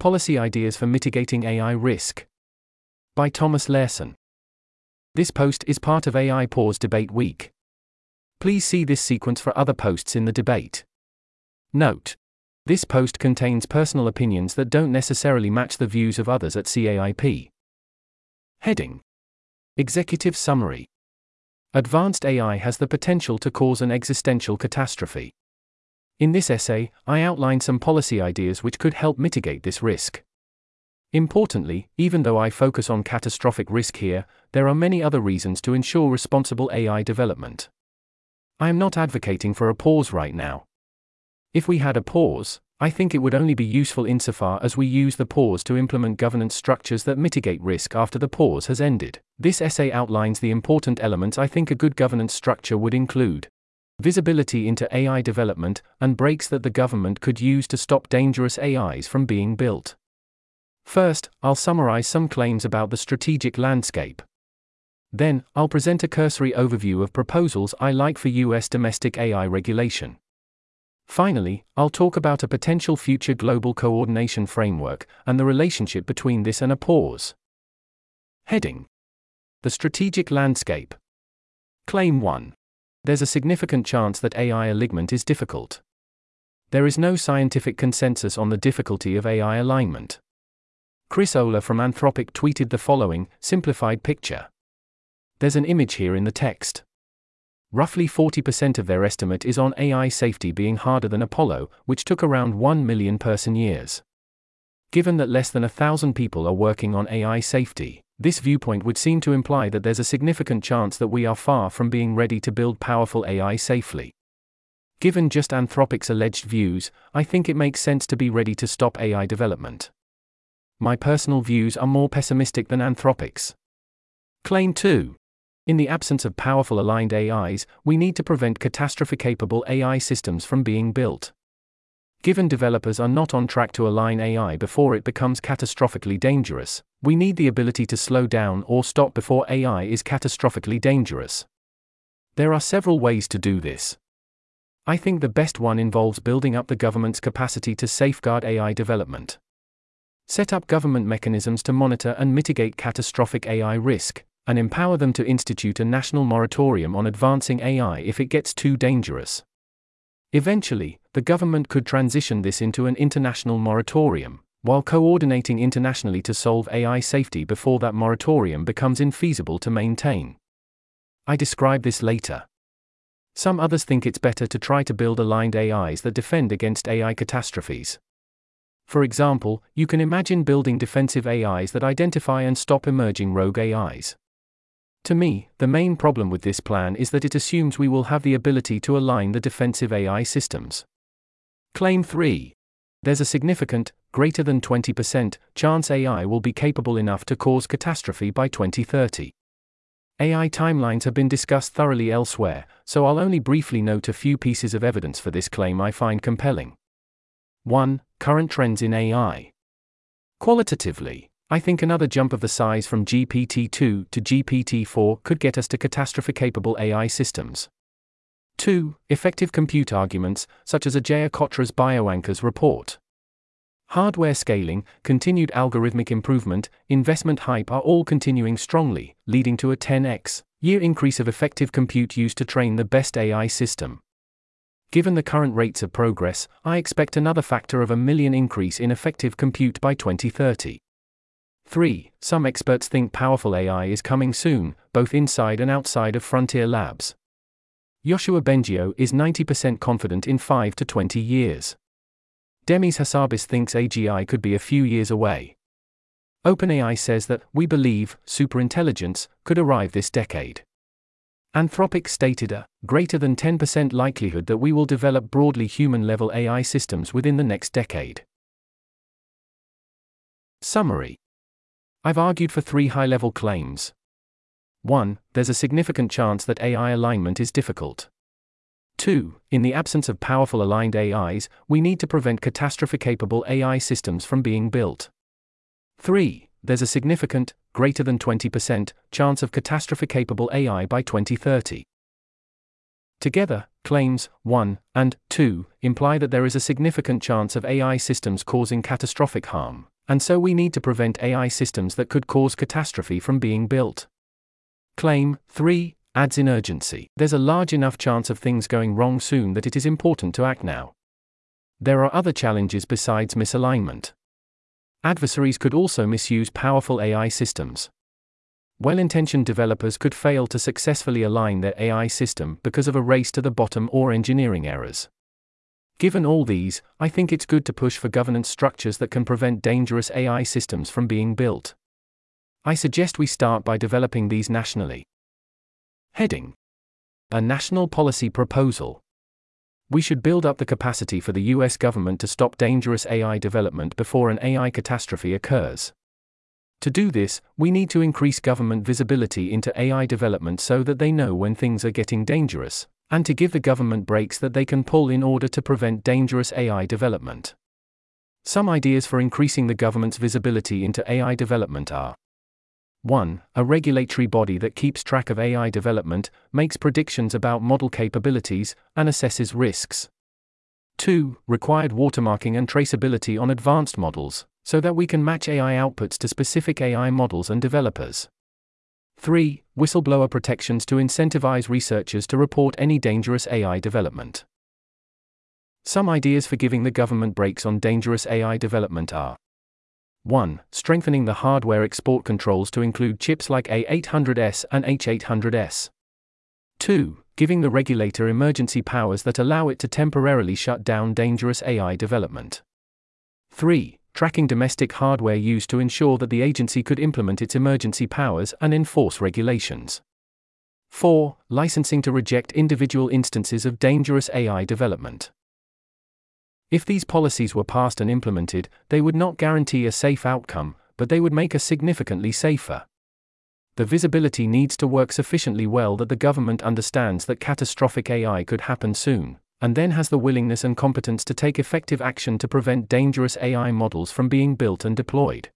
Policy Ideas for Mitigating AI Risk. By Thomas Larsen. This post is part of AI Pause Debate Week. Please see this sequence for other posts in the debate. Note. This post contains personal opinions that don't necessarily match the views of others at CAIP. Heading Executive Summary Advanced AI has the potential to cause an existential catastrophe. In this essay, I outline some policy ideas which could help mitigate this risk. Importantly, even though I focus on catastrophic risk here, there are many other reasons to ensure responsible AI development. I am not advocating for a pause right now. If we had a pause, I think it would only be useful insofar as we use the pause to implement governance structures that mitigate risk after the pause has ended. This essay outlines the important elements I think a good governance structure would include visibility into AI development, and brakes that the government could use to stop dangerous AIs from being built. First, I'll summarize some claims about the strategic landscape. Then, I'll present a cursory overview of proposals I like for US domestic AI regulation. Finally, I'll talk about a potential future global coordination framework and the relationship between this and a pause. Heading The Strategic Landscape. Claim 1 there's a significant chance that AI alignment is difficult. There is no scientific consensus on the difficulty of AI alignment. Chris Olah from Anthropic tweeted the following simplified picture. There's an image here in the text. Roughly 40% of their estimate is on AI safety being harder than Apollo, which took around 1 million person years. Given that less than a thousand people are working on AI safety, this viewpoint would seem to imply that there's a significant chance that we are far from being ready to build powerful AI safely. Given just Anthropic's alleged views, I think it makes sense to be ready to stop AI development. My personal views are more pessimistic than Anthropic's. Claim 2. In the absence of powerful aligned AIs, we need to prevent catastrophe capable AI systems from being built. Given developers are not on track to align AI before it becomes catastrophically dangerous, we need the ability to slow down or stop before AI is catastrophically dangerous. There are several ways to do this. I think the best one involves building up the government's capacity to safeguard AI development. Set up government mechanisms to monitor and mitigate catastrophic AI risk, and empower them to institute a national moratorium on advancing AI if it gets too dangerous. Eventually, the government could transition this into an international moratorium, while coordinating internationally to solve AI safety before that moratorium becomes infeasible to maintain. I describe this later. Some others think it's better to try to build aligned AIs that defend against AI catastrophes. For example, you can imagine building defensive AIs that identify and stop emerging rogue AIs. To me, the main problem with this plan is that it assumes we will have the ability to align the defensive AI systems. Claim 3. There's a significant, greater than 20%, chance AI will be capable enough to cause catastrophe by 2030. AI timelines have been discussed thoroughly elsewhere, so I'll only briefly note a few pieces of evidence for this claim I find compelling. 1. Current trends in AI. Qualitatively, I think another jump of the size from GPT 2 to GPT 4 could get us to catastrophe capable AI systems. 2. Effective compute arguments, such as Ajeya Cotra's BioAnchors report. Hardware scaling, continued algorithmic improvement, investment hype are all continuing strongly, leading to a 10x year increase of effective compute used to train the best AI system. Given the current rates of progress, I expect another factor of a million increase in effective compute by 2030. 3. Some experts think powerful AI is coming soon, both inside and outside of frontier labs. Yoshua Bengio is 90% confident in 5 to 20 years. Demis Hassabis thinks AGI could be a few years away. OpenAI says that, we believe, superintelligence could arrive this decade. Anthropic stated a greater than 10% likelihood that we will develop broadly human level AI systems within the next decade. Summary I've argued for three high level claims. 1. There's a significant chance that AI alignment is difficult. 2. In the absence of powerful aligned AIs, we need to prevent catastrophe capable AI systems from being built. 3. There's a significant, greater than 20%, chance of catastrophe capable AI by 2030. Together, Claims 1 and 2 imply that there is a significant chance of AI systems causing catastrophic harm, and so we need to prevent AI systems that could cause catastrophe from being built. Claim 3 adds in urgency. There's a large enough chance of things going wrong soon that it is important to act now. There are other challenges besides misalignment. Adversaries could also misuse powerful AI systems. Well intentioned developers could fail to successfully align their AI system because of a race to the bottom or engineering errors. Given all these, I think it's good to push for governance structures that can prevent dangerous AI systems from being built. I suggest we start by developing these nationally. Heading A National Policy Proposal. We should build up the capacity for the US government to stop dangerous AI development before an AI catastrophe occurs. To do this, we need to increase government visibility into AI development so that they know when things are getting dangerous, and to give the government brakes that they can pull in order to prevent dangerous AI development. Some ideas for increasing the government's visibility into AI development are 1. A regulatory body that keeps track of AI development, makes predictions about model capabilities, and assesses risks. 2. Required watermarking and traceability on advanced models, so that we can match AI outputs to specific AI models and developers. 3. Whistleblower protections to incentivize researchers to report any dangerous AI development. Some ideas for giving the government brakes on dangerous AI development are 1. Strengthening the hardware export controls to include chips like A800S and H800S. 2. Giving the regulator emergency powers that allow it to temporarily shut down dangerous AI development. 3 tracking domestic hardware used to ensure that the agency could implement its emergency powers and enforce regulations. 4. Licensing to reject individual instances of dangerous AI development. If these policies were passed and implemented, they would not guarantee a safe outcome, but they would make us significantly safer. The visibility needs to work sufficiently well that the government understands that catastrophic AI could happen soon and then has the willingness and competence to take effective action to prevent dangerous AI models from being built and deployed.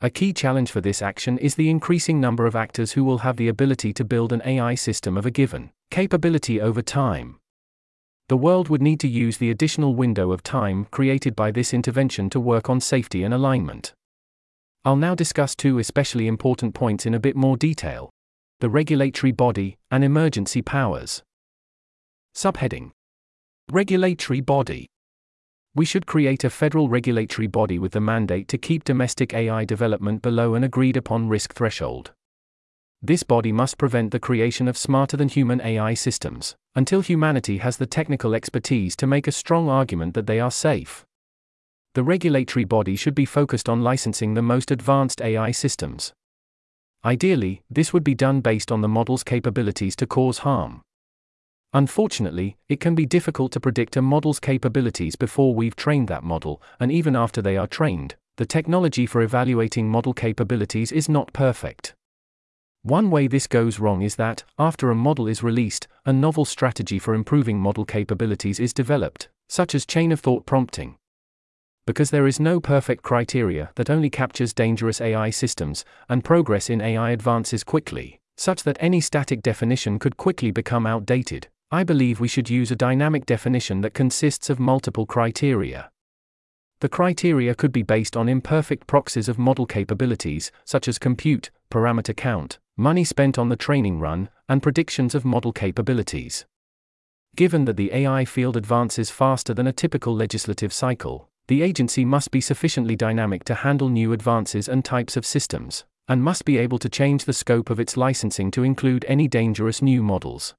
A key challenge for this action is the increasing number of actors who will have the ability to build an AI system of a given capability over time. The world would need to use the additional window of time created by this intervention to work on safety and alignment. I'll now discuss two especially important points in a bit more detail the regulatory body and emergency powers. Subheading Regulatory body. We should create a federal regulatory body with the mandate to keep domestic AI development below an agreed upon risk threshold. This body must prevent the creation of smarter than human AI systems, until humanity has the technical expertise to make a strong argument that they are safe. The regulatory body should be focused on licensing the most advanced AI systems. Ideally, this would be done based on the model's capabilities to cause harm. Unfortunately, it can be difficult to predict a model's capabilities before we've trained that model, and even after they are trained, the technology for evaluating model capabilities is not perfect. One way this goes wrong is that, after a model is released, a novel strategy for improving model capabilities is developed, such as chain of thought prompting. Because there is no perfect criteria that only captures dangerous AI systems, and progress in AI advances quickly, such that any static definition could quickly become outdated, I believe we should use a dynamic definition that consists of multiple criteria. The criteria could be based on imperfect proxies of model capabilities, such as compute, parameter count, money spent on the training run, and predictions of model capabilities. Given that the AI field advances faster than a typical legislative cycle, the agency must be sufficiently dynamic to handle new advances and types of systems, and must be able to change the scope of its licensing to include any dangerous new models.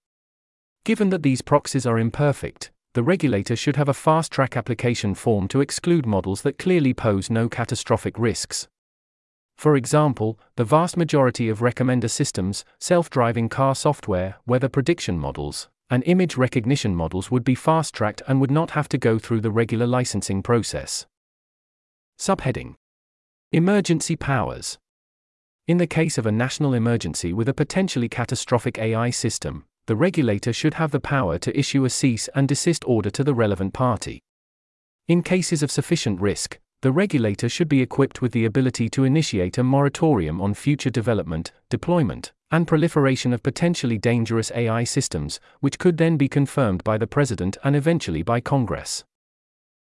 Given that these proxies are imperfect, the regulator should have a fast track application form to exclude models that clearly pose no catastrophic risks. For example, the vast majority of recommender systems, self driving car software, weather prediction models, and image recognition models would be fast tracked and would not have to go through the regular licensing process. Subheading Emergency Powers In the case of a national emergency with a potentially catastrophic AI system, the regulator should have the power to issue a cease and desist order to the relevant party. In cases of sufficient risk, the regulator should be equipped with the ability to initiate a moratorium on future development, deployment, and proliferation of potentially dangerous AI systems, which could then be confirmed by the President and eventually by Congress.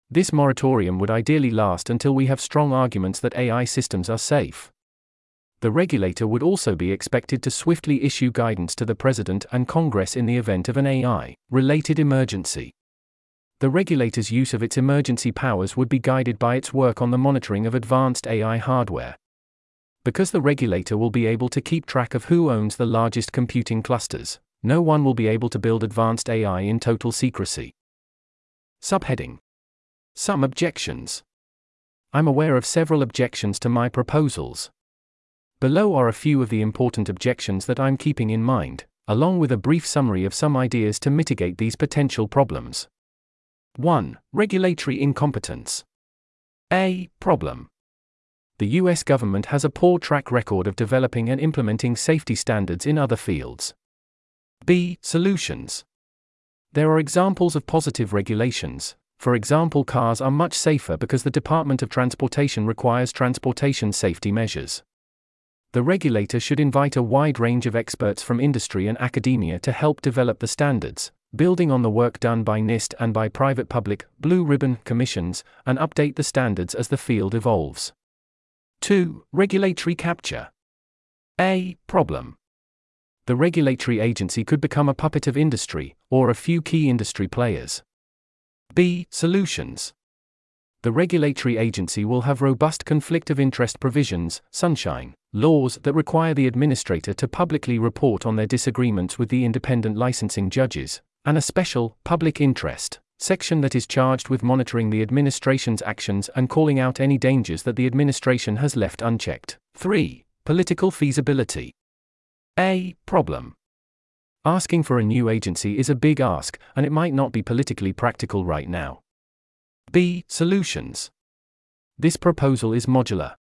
This moratorium would ideally last until we have strong arguments that AI systems are safe. The regulator would also be expected to swiftly issue guidance to the President and Congress in the event of an AI related emergency. The regulator's use of its emergency powers would be guided by its work on the monitoring of advanced AI hardware. Because the regulator will be able to keep track of who owns the largest computing clusters, no one will be able to build advanced AI in total secrecy. Subheading Some objections. I'm aware of several objections to my proposals. Below are a few of the important objections that I'm keeping in mind, along with a brief summary of some ideas to mitigate these potential problems. 1. Regulatory incompetence. A. Problem. The US government has a poor track record of developing and implementing safety standards in other fields. B. Solutions. There are examples of positive regulations. For example, cars are much safer because the Department of Transportation requires transportation safety measures. The regulator should invite a wide range of experts from industry and academia to help develop the standards, building on the work done by NIST and by private public, blue ribbon commissions, and update the standards as the field evolves. 2. Regulatory capture. A. Problem. The regulatory agency could become a puppet of industry, or a few key industry players. B. Solutions. The regulatory agency will have robust conflict of interest provisions, sunshine, laws that require the administrator to publicly report on their disagreements with the independent licensing judges, and a special, public interest section that is charged with monitoring the administration's actions and calling out any dangers that the administration has left unchecked. 3. Political feasibility. A. Problem. Asking for a new agency is a big ask, and it might not be politically practical right now. B. Solutions. This proposal is modular.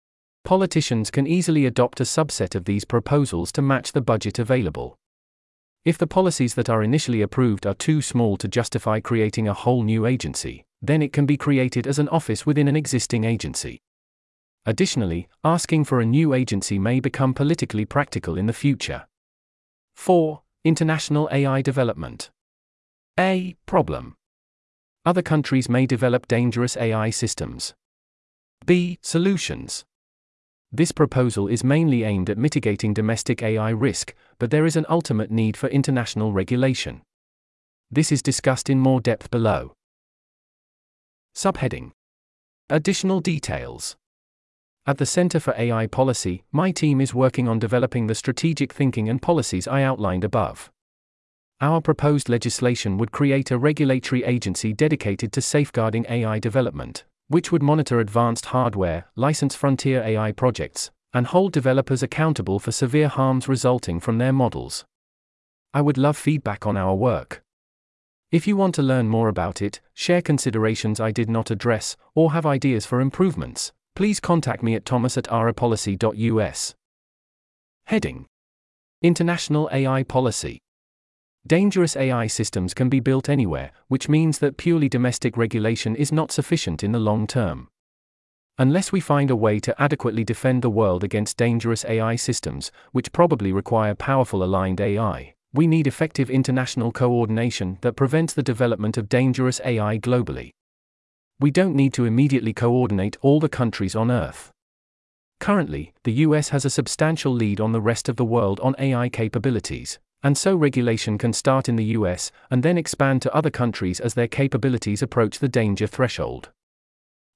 Politicians can easily adopt a subset of these proposals to match the budget available. If the policies that are initially approved are too small to justify creating a whole new agency, then it can be created as an office within an existing agency. Additionally, asking for a new agency may become politically practical in the future. 4. International AI development. A. Problem. Other countries may develop dangerous AI systems. B. Solutions. This proposal is mainly aimed at mitigating domestic AI risk, but there is an ultimate need for international regulation. This is discussed in more depth below. Subheading Additional details. At the Center for AI Policy, my team is working on developing the strategic thinking and policies I outlined above. Our proposed legislation would create a regulatory agency dedicated to safeguarding AI development which would monitor advanced hardware, license frontier AI projects, and hold developers accountable for severe harms resulting from their models. I would love feedback on our work. If you want to learn more about it, share considerations I did not address, or have ideas for improvements, please contact me at thomas at aipolicy.us. Heading International AI Policy Dangerous AI systems can be built anywhere, which means that purely domestic regulation is not sufficient in the long term. Unless we find a way to adequately defend the world against dangerous AI systems, which probably require powerful aligned AI, we need effective international coordination that prevents the development of dangerous AI globally. We don't need to immediately coordinate all the countries on Earth. Currently, the US has a substantial lead on the rest of the world on AI capabilities, and so regulation can start in the US and then expand to other countries as their capabilities approach the danger threshold.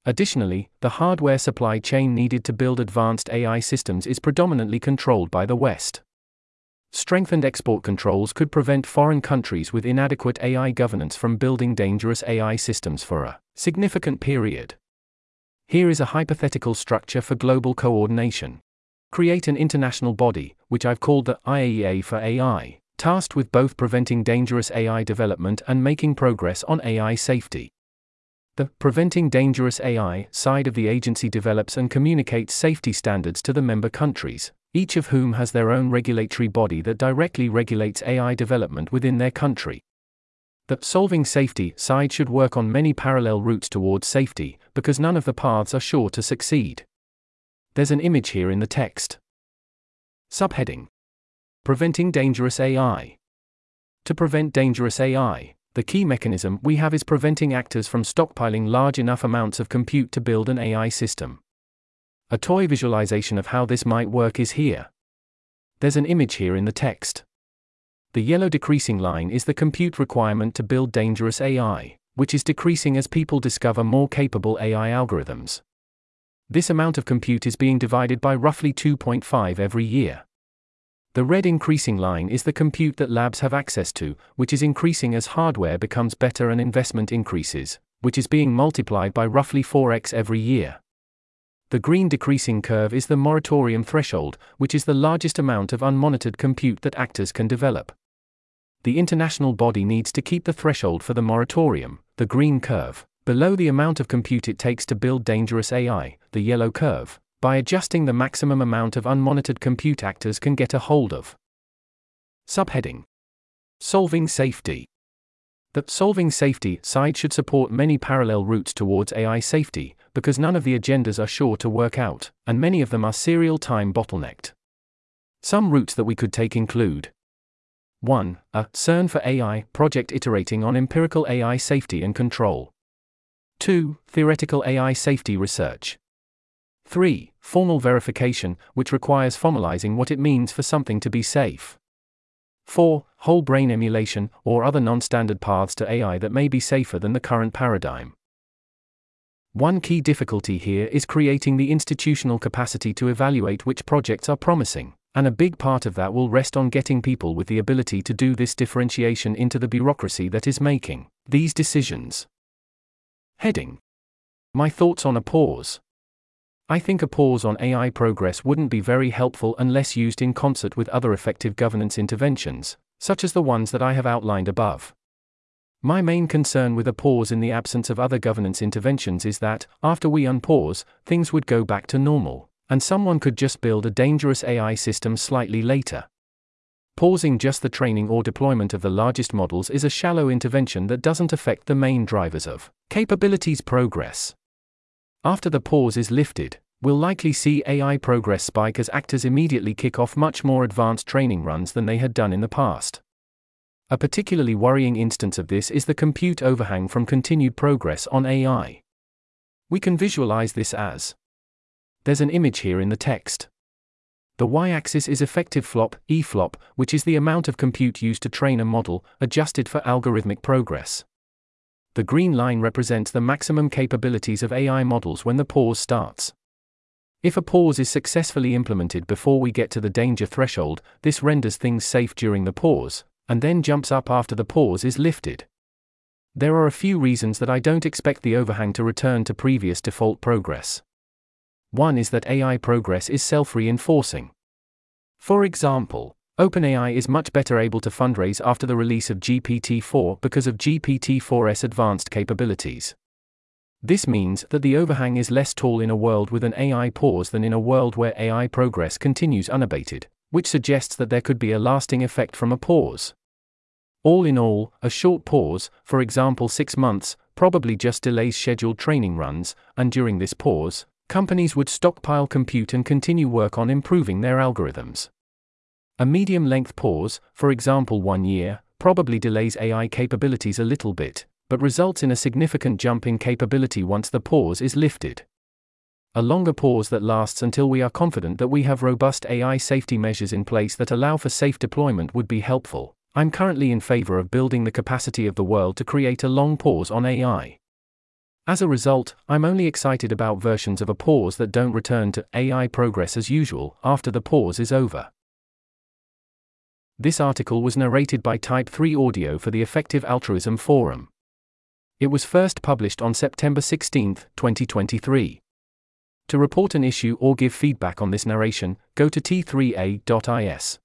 Additionally, the hardware supply chain needed to build advanced AI systems is predominantly controlled by the West. Strengthened export controls could prevent foreign countries with inadequate AI governance from building dangerous AI systems for a significant period. Here is a hypothetical structure for global coordination. Create an international body, which I've called the IAEA for AI, tasked with both preventing dangerous AI development and making progress on AI safety. The Preventing Dangerous AI side of the agency develops and communicates safety standards to the member countries, each of whom has their own regulatory body that directly regulates AI development within their country. The Solving Safety side should work on many parallel routes towards safety, because none of the paths are sure to succeed. There's an image here in the text. Subheading Preventing dangerous AI. To prevent dangerous AI, the key mechanism we have is preventing actors from stockpiling large enough amounts of compute to build an AI system. A toy visualization of how this might work is here. There's an image here in the text. The yellow decreasing line is the compute requirement to build dangerous AI, which is decreasing as people discover more capable AI algorithms. This amount of compute is being divided by roughly 2.5 every year. The red increasing line is the compute that labs have access to, which is increasing as hardware becomes better and investment increases, which is being multiplied by roughly 4x every year. The green decreasing curve is the moratorium threshold, which is the largest amount of unmonitored compute that actors can develop. The international body needs to keep the threshold for the moratorium, the green curve, below the amount of compute it takes to build dangerous AI, the yellow curve, by adjusting the maximum amount of unmonitored compute actors can get a hold of. Subheading Solving Safety. The solving safety side should support many parallel routes towards AI safety, because none of the agendas are sure to work out, and many of them are serial time bottlenecked. Some routes that we could take include 1. A CERN for AI project iterating on empirical AI safety and control. 2. Theoretical AI safety research. 3. Formal verification, which requires formalizing what it means for something to be safe. 4. Whole brain emulation, or other non standard paths to AI that may be safer than the current paradigm. One key difficulty here is creating the institutional capacity to evaluate which projects are promising, and a big part of that will rest on getting people with the ability to do this differentiation into the bureaucracy that is making these decisions. Heading My thoughts on a pause. I think a pause on AI progress wouldn't be very helpful unless used in concert with other effective governance interventions, such as the ones that I have outlined above. My main concern with a pause in the absence of other governance interventions is that, after we unpause, things would go back to normal, and someone could just build a dangerous AI system slightly later. Pausing just the training or deployment of the largest models is a shallow intervention that doesn't affect the main drivers of capabilities progress. After the pause is lifted, we'll likely see AI progress spike as actors immediately kick off much more advanced training runs than they had done in the past. A particularly worrying instance of this is the compute overhang from continued progress on AI. We can visualize this as there's an image here in the text. The y axis is effective flop, EFLOP, which is the amount of compute used to train a model, adjusted for algorithmic progress. The green line represents the maximum capabilities of AI models when the pause starts. If a pause is successfully implemented before we get to the danger threshold, this renders things safe during the pause, and then jumps up after the pause is lifted. There are a few reasons that I don't expect the overhang to return to previous default progress. One is that AI progress is self reinforcing. For example, OpenAI is much better able to fundraise after the release of GPT 4 because of GPT 4's advanced capabilities. This means that the overhang is less tall in a world with an AI pause than in a world where AI progress continues unabated, which suggests that there could be a lasting effect from a pause. All in all, a short pause, for example six months, probably just delays scheduled training runs, and during this pause, companies would stockpile compute and continue work on improving their algorithms. A medium length pause, for example one year, probably delays AI capabilities a little bit, but results in a significant jump in capability once the pause is lifted. A longer pause that lasts until we are confident that we have robust AI safety measures in place that allow for safe deployment would be helpful. I'm currently in favor of building the capacity of the world to create a long pause on AI. As a result, I'm only excited about versions of a pause that don't return to AI progress as usual after the pause is over. This article was narrated by Type 3 Audio for the Effective Altruism Forum. It was first published on September 16, 2023. To report an issue or give feedback on this narration, go to t3a.is.